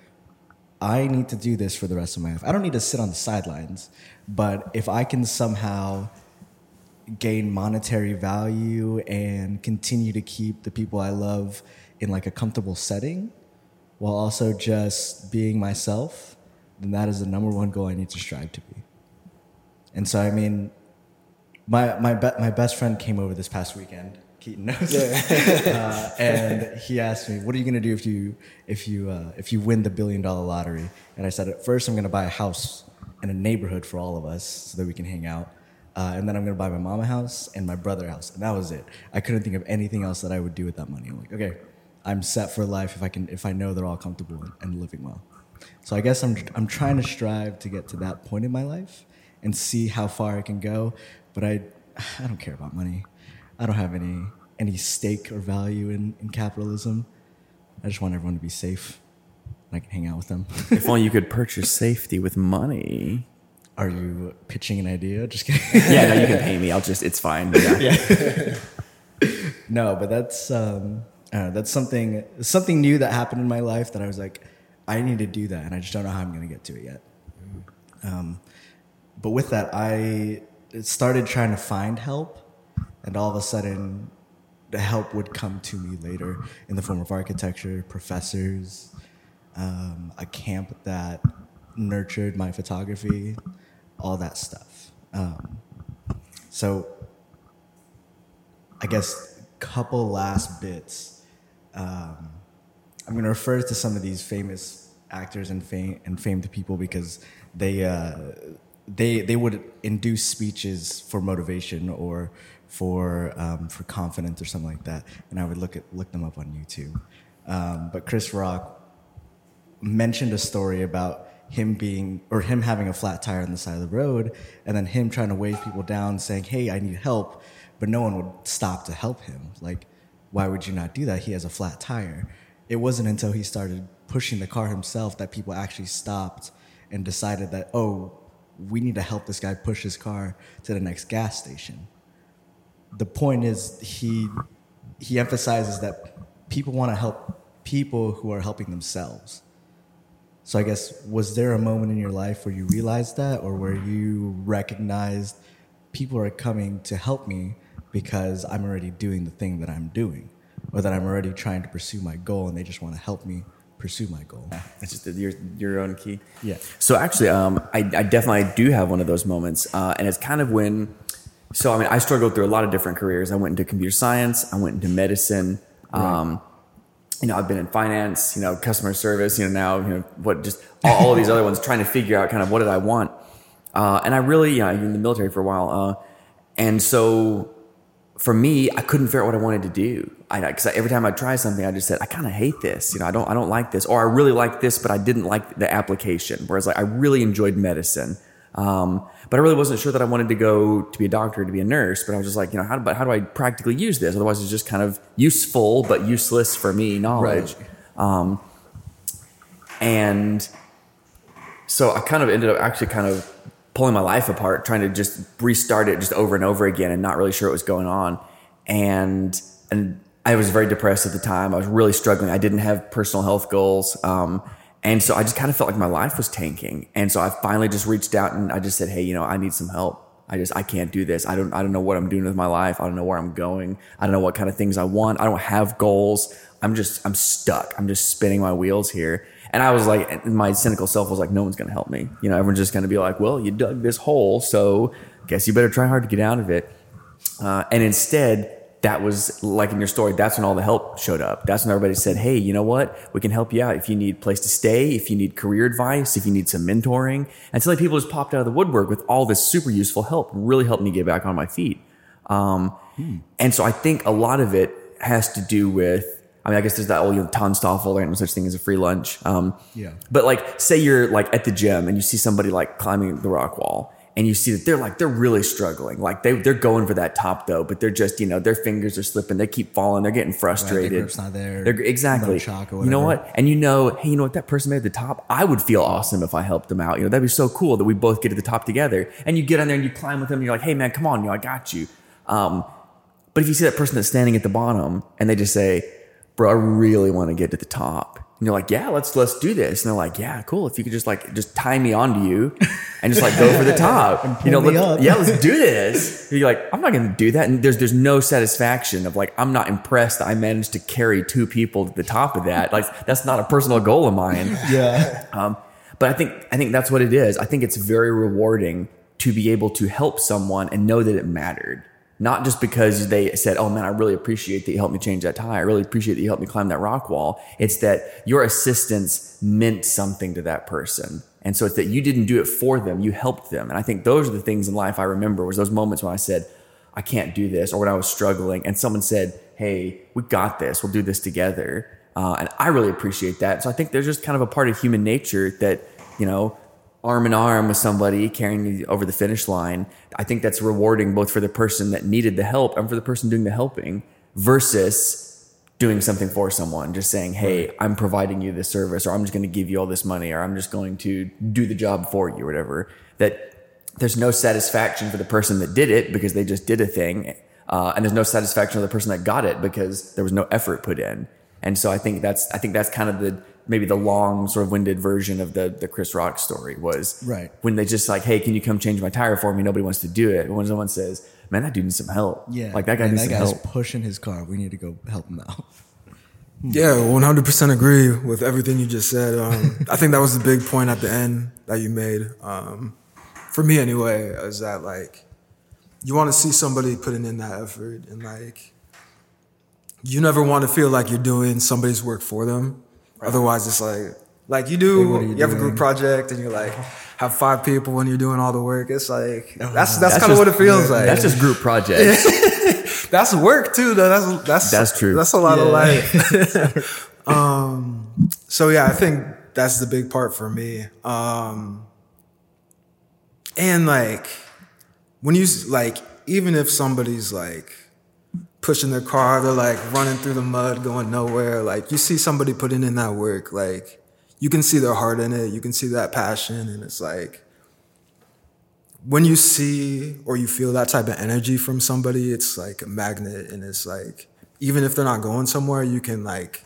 I need to do this for the rest of my life. I don't need to sit on the sidelines, but if I can somehow gain monetary value and continue to keep the people I love in like a comfortable setting while also just being myself, then that is the number one goal I need to strive to be. And so, I mean, my my be- my best friend came over this past weekend. Keaton knows, uh, and he asked me, "What are you going to do if you if you uh, if you win the billion dollar lottery?" And I said, "At first, I'm going to buy a house in a neighborhood for all of us so that we can hang out." Uh, and then I'm gonna buy my mom a house and my brother a house, and that was it. I couldn't think of anything else that I would do with that money. I'm like, okay, I'm set for life if I can, if I know they're all comfortable and, and living well. So I guess I'm I'm trying to strive to get to that point in my life and see how far I can go. But I I don't care about money. I don't have any any stake or value in, in capitalism. I just want everyone to be safe. And I can hang out with them. if only you could purchase safety with money. Are you pitching an idea? Just kidding. Yeah, no, you can pay me. I'll just, it's fine. Yeah. no, but that's um, uh, that's something something new that happened in my life that I was like, I need to do that, and I just don't know how I'm going to get to it yet. Um, but with that, I started trying to find help, and all of a sudden, the help would come to me later in the form of architecture, professors, um, a camp that nurtured my photography, all that stuff. Um, so, I guess couple last bits. Um, I'm going to refer to some of these famous actors and fame and famed people because they uh, they they would induce speeches for motivation or for um, for confidence or something like that, and I would look at look them up on YouTube. Um, but Chris Rock mentioned a story about him being or him having a flat tire on the side of the road, and then him trying to wave people down, saying, "Hey, I need help," but no one would stop to help him. Like, why would you not do that? He has a flat tire. It wasn't until he started pushing the car himself that people actually stopped and decided that, oh, we need to help this guy push his car to the next gas station. The point is he he emphasizes that people want to help people who are helping themselves. So I guess was there a moment in your life where you realized that or where you recognized people are coming to help me because I'm already doing the thing that I'm doing or that I'm already trying to pursue my goal and they just want to help me pursue my goal. It's just your, your own key. Yeah. So actually, um, I, I definitely do have one of those moments. Uh, and it's kind of when, so I mean, I struggled through a lot of different careers. I went into computer science, I went into medicine. Um, you know, I've been in finance, you know, customer service, you know, now, you know, what just all, all of these other ones trying to figure out kind of what did I want. Uh, and I really, you know, I've been in the military for a while. Uh, and so for me, I couldn't figure out what I wanted to do. I, cause every time I try something, I just said, I kind of hate this. You know, I don't, I don't like this, or I really like this, but I didn't like the application. Whereas like, I really enjoyed medicine. Um, but I really wasn't sure that I wanted to go to be a doctor, to be a nurse. But I was just like, you know, how, but how do I practically use this? Otherwise, it's just kind of useful but useless for me knowledge. Right. Um, and so I kind of ended up actually kind of pulling my life apart, trying to just restart it just over and over again, and not really sure what was going on. And and I was very depressed at the time. I was really struggling. I didn't have personal health goals. Um, and so I just kind of felt like my life was tanking. And so I finally just reached out and I just said, Hey, you know, I need some help. I just I can't do this. I don't I don't know what I'm doing with my life. I don't know where I'm going. I don't know what kind of things I want. I don't have goals. I'm just I'm stuck. I'm just spinning my wheels here. And I was like, my cynical self was like, no one's gonna help me. You know, everyone's just gonna be like, well, you dug this hole, so guess you better try hard to get out of it. Uh, and instead, that was like in your story, that's when all the help showed up. That's when everybody said, Hey, you know what? We can help you out. If you need place to stay, if you need career advice, if you need some mentoring. And so like people just popped out of the woodwork with all this super useful help, really helped me get back on my feet. Um, hmm. And so I think a lot of it has to do with, I mean, I guess there's that old you know, TANSTAAFL, there's no such thing as a free lunch. Um, yeah. But like, say you're like at the gym and you see somebody like climbing the rock wall and you see that they're like they're really struggling. Like they they're going for that top though, but they're just you know their fingers are slipping. They keep falling. They're getting frustrated. Right, grip's not there. They're, exactly. You know what? And you know, hey, you know what? That person made the top. I would feel awesome if I helped them out. You know, that'd be so cool that we both get to the top together. And you get on there and you climb with them. And you're like, hey man, come on, you know, I got you. Um, but if you see that person that's standing at the bottom and they just say, bro, I really want to get to the top and you're like, yeah, let's let's do this. And they're like, yeah, cool. If you could just like just tie me onto you and just like go for the top, you know, let, yeah, let's do this. you're like, I'm not going to do that. And there's there's no satisfaction of like, I'm not impressed that I managed to carry two people to the top of that. Like that's not a personal goal of mine. Yeah. Um, but I think I think that's what it is. I think it's very rewarding to be able to help someone and know that it mattered not just because they said, "Oh man, I really appreciate that you helped me change that tire. I really appreciate that you helped me climb that rock wall." It's that your assistance meant something to that person. And so it's that you didn't do it for them, you helped them. And I think those are the things in life I remember was those moments when I said, "I can't do this," or when I was struggling and someone said, "Hey, we got this. We'll do this together." Uh, and I really appreciate that. So I think there's just kind of a part of human nature that, you know, arm in arm with somebody carrying you over the finish line, I think that's rewarding both for the person that needed the help and for the person doing the helping versus doing something for someone, just saying, Hey, I'm providing you this service, or I'm just going to give you all this money, or I'm just going to do the job for you, or whatever. That there's no satisfaction for the person that did it because they just did a thing. Uh, and there's no satisfaction for the person that got it because there was no effort put in. And so I think that's, I think that's kind of the, maybe the long sort of winded version of the the Chris Rock story was right when they just like, hey, can you come change my tire for me? Nobody wants to do it. But when someone says, man, that dude needs some help. Yeah, like that guy needs that some guy's help. pushing his car. We need to go help him out. Yeah, 100% agree with everything you just said. Um, I think that was the big point at the end that you made. Um, for me, anyway, is that like you want to see somebody putting in that effort and like you never want to feel like you're doing somebody's work for them. Otherwise, it's like like you do. Like, you you, have a group project, and you're like have five people when you're doing all the work. It's like that's that's, kind of what it feels like. That's just group projects. that's work too, though. That's that's That's true. That's a lot of life. um, so yeah, I think that's the big part for me. Um, and like when you like, even if somebody's like pushing their car, they're like running through the mud, going nowhere. Like you see somebody putting in that work, like you can see their heart in it, you can see that passion, and it's like when you see or you feel that type of energy from somebody, it's like a magnet, and it's like even if they're not going somewhere, you can like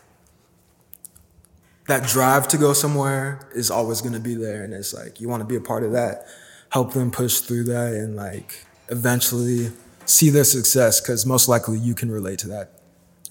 that drive to go somewhere is always going to be there, and it's like you want to be a part of that, help them push through that, and like eventually see their success because most likely you can relate to that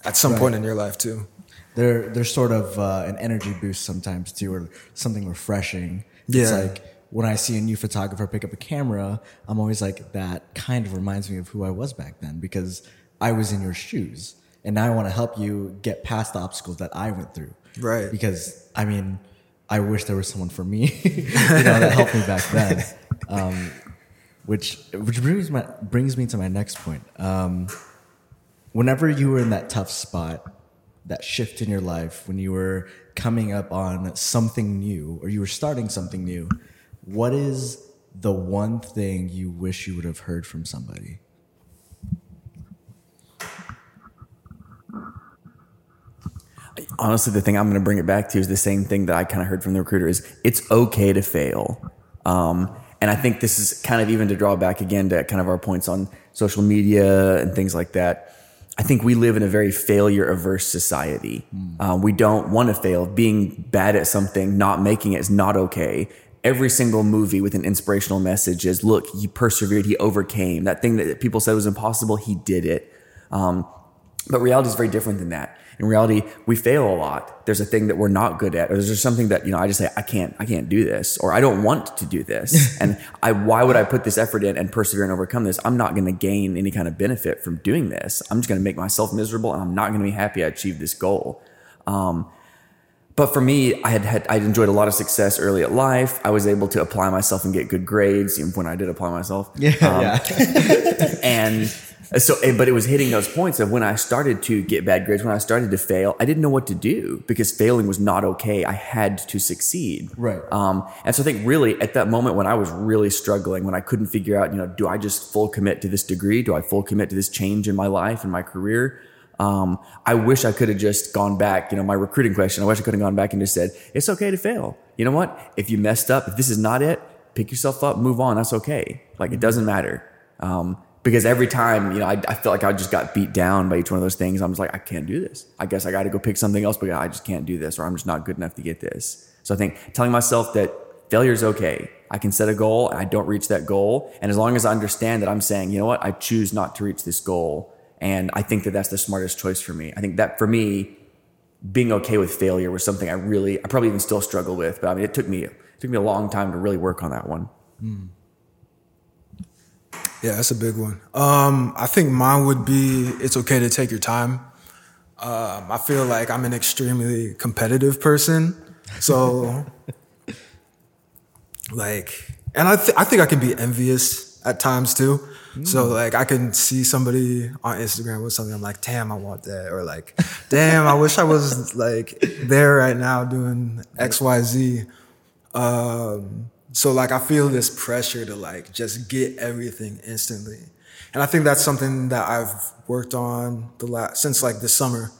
at some right. point in your life too. They're they're sort of uh, an energy boost sometimes too, or something refreshing. Yeah. It's like when I see a new photographer pick up a camera, I'm always like, that kind of reminds me of who I was back then because I was in your shoes, and now I want to help you get past the obstacles that I went through. Right. Because I mean, I wish there was someone for me, you know, that helped me back then. Um, which which brings my brings me to my next point. Um, whenever you were in that tough spot, that shift in your life, when you were coming up on something new or you were starting something new, what is the one thing you wish you would have heard from somebody? honestly, the thing I'm going to bring it back to is the same thing that I kind of heard from the recruiter is it's okay to fail. Um, and I think this is kind of even to draw back again to kind of our points on social media and things like that. I think we live in a very failure averse society. Uh, we don't want to fail. Being bad at something, not making it is not okay. Every single movie with an inspirational message is look, he persevered, he overcame. That thing that people said was impossible, he did it. Um, but reality is very different than that. In reality, we fail a lot. There's a thing that we're not good at, or there's something that you know I just say I can't, I can't do this, or I don't want to do this, and I why would I put this effort in and persevere and overcome this? I'm not going to gain any kind of benefit from doing this. I'm just going to make myself miserable, and I'm not going to be happy I achieved this goal. Um, but for me, I had, had I enjoyed a lot of success early at life. I was able to apply myself and get good grades when I did apply myself. Yeah, Um, yeah. and so but it was hitting those points of when i started to get bad grades when i started to fail i didn't know what to do because failing was not okay. I had to succeed. Right. um, and so i think really at that moment when i was really struggling when i couldn't figure out you know do i just full commit to this degree? Do i full commit to this change in my life and my career? Um, i wish i could have just gone back you know my recruiting question i wish i could have gone back and just said it's okay to fail. You know what? If you messed up if this is not it pick yourself up move on. That's okay. Like it doesn't matter. Um, because every time, you know, I, I felt like I just got beat down by each one of those things. I was like, I can't do this. I guess I got to go pick something else, but I just can't do this, or I'm just not good enough to get this. So I think telling myself that failure is okay. I can set a goal and I don't reach that goal. And as long as I understand that I'm saying, you know what, I choose not to reach this goal. And I think that that's the smartest choice for me. I think that for me, being okay with failure was something I really, I probably even still struggle with. But I mean, it took me, it took me a long time to really work on that one. Hmm. Yeah, that's a big one. Um, I think mine would be it's okay to take your time. Um, I feel like I'm an extremely competitive person, so like, and I th- I think I can be envious at times too. So like I can see somebody on Instagram with something I'm like, damn, I want that, or like, damn, I wish I was like there right now doing X Y Z. Um, so like I feel this pressure to like just get everything instantly. And I think that's something that I've worked on the last since like the summer.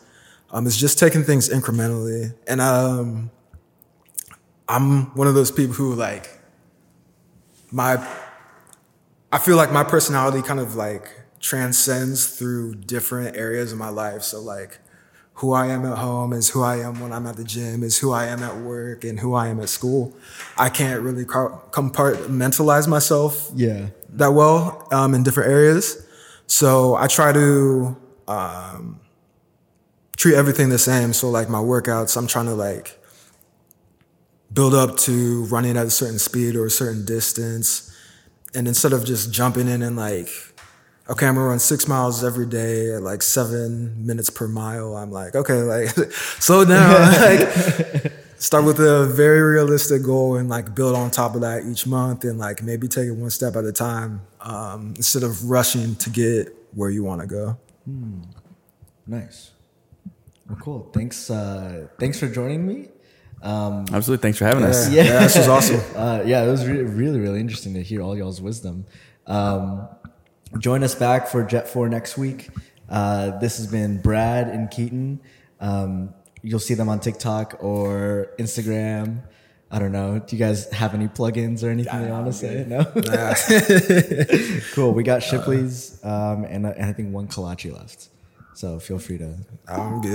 Um, is just taking things incrementally. And um I'm one of those people who like my I feel like my personality kind of like transcends through different areas of my life. So like who I am at home is who I am when I'm at the gym, is who I am at work, and who I am at school. I can't really compartmentalize myself Yeah. that well um, in different areas. So I try to um, treat everything the same. So like my workouts, I'm trying to like build up to running at a certain speed or a certain distance. And instead of just jumping in and like, okay, I'm gonna run six miles every day at like seven minutes per mile, I'm like, okay, like slow down. like start with a very realistic goal and like build on top of that each month and like maybe take it one step at a time um, instead of rushing to get where you want to go. Nice. Well, cool. Thanks. Uh, thanks for joining me. Um, Absolutely. Thanks for having us. Yeah, yeah, this was awesome. uh, yeah, it was re- really, really interesting to hear all y'all's wisdom. Um, join us back for Jet 4 next week. Uh, this has been Brad and Keaton. Um, you'll see them on TikTok or Instagram. I don't know. Do you guys have any plugins or anything you want to say? No? cool. We got Shipley's um, and, and I think one kolache left. So feel free to I'm good.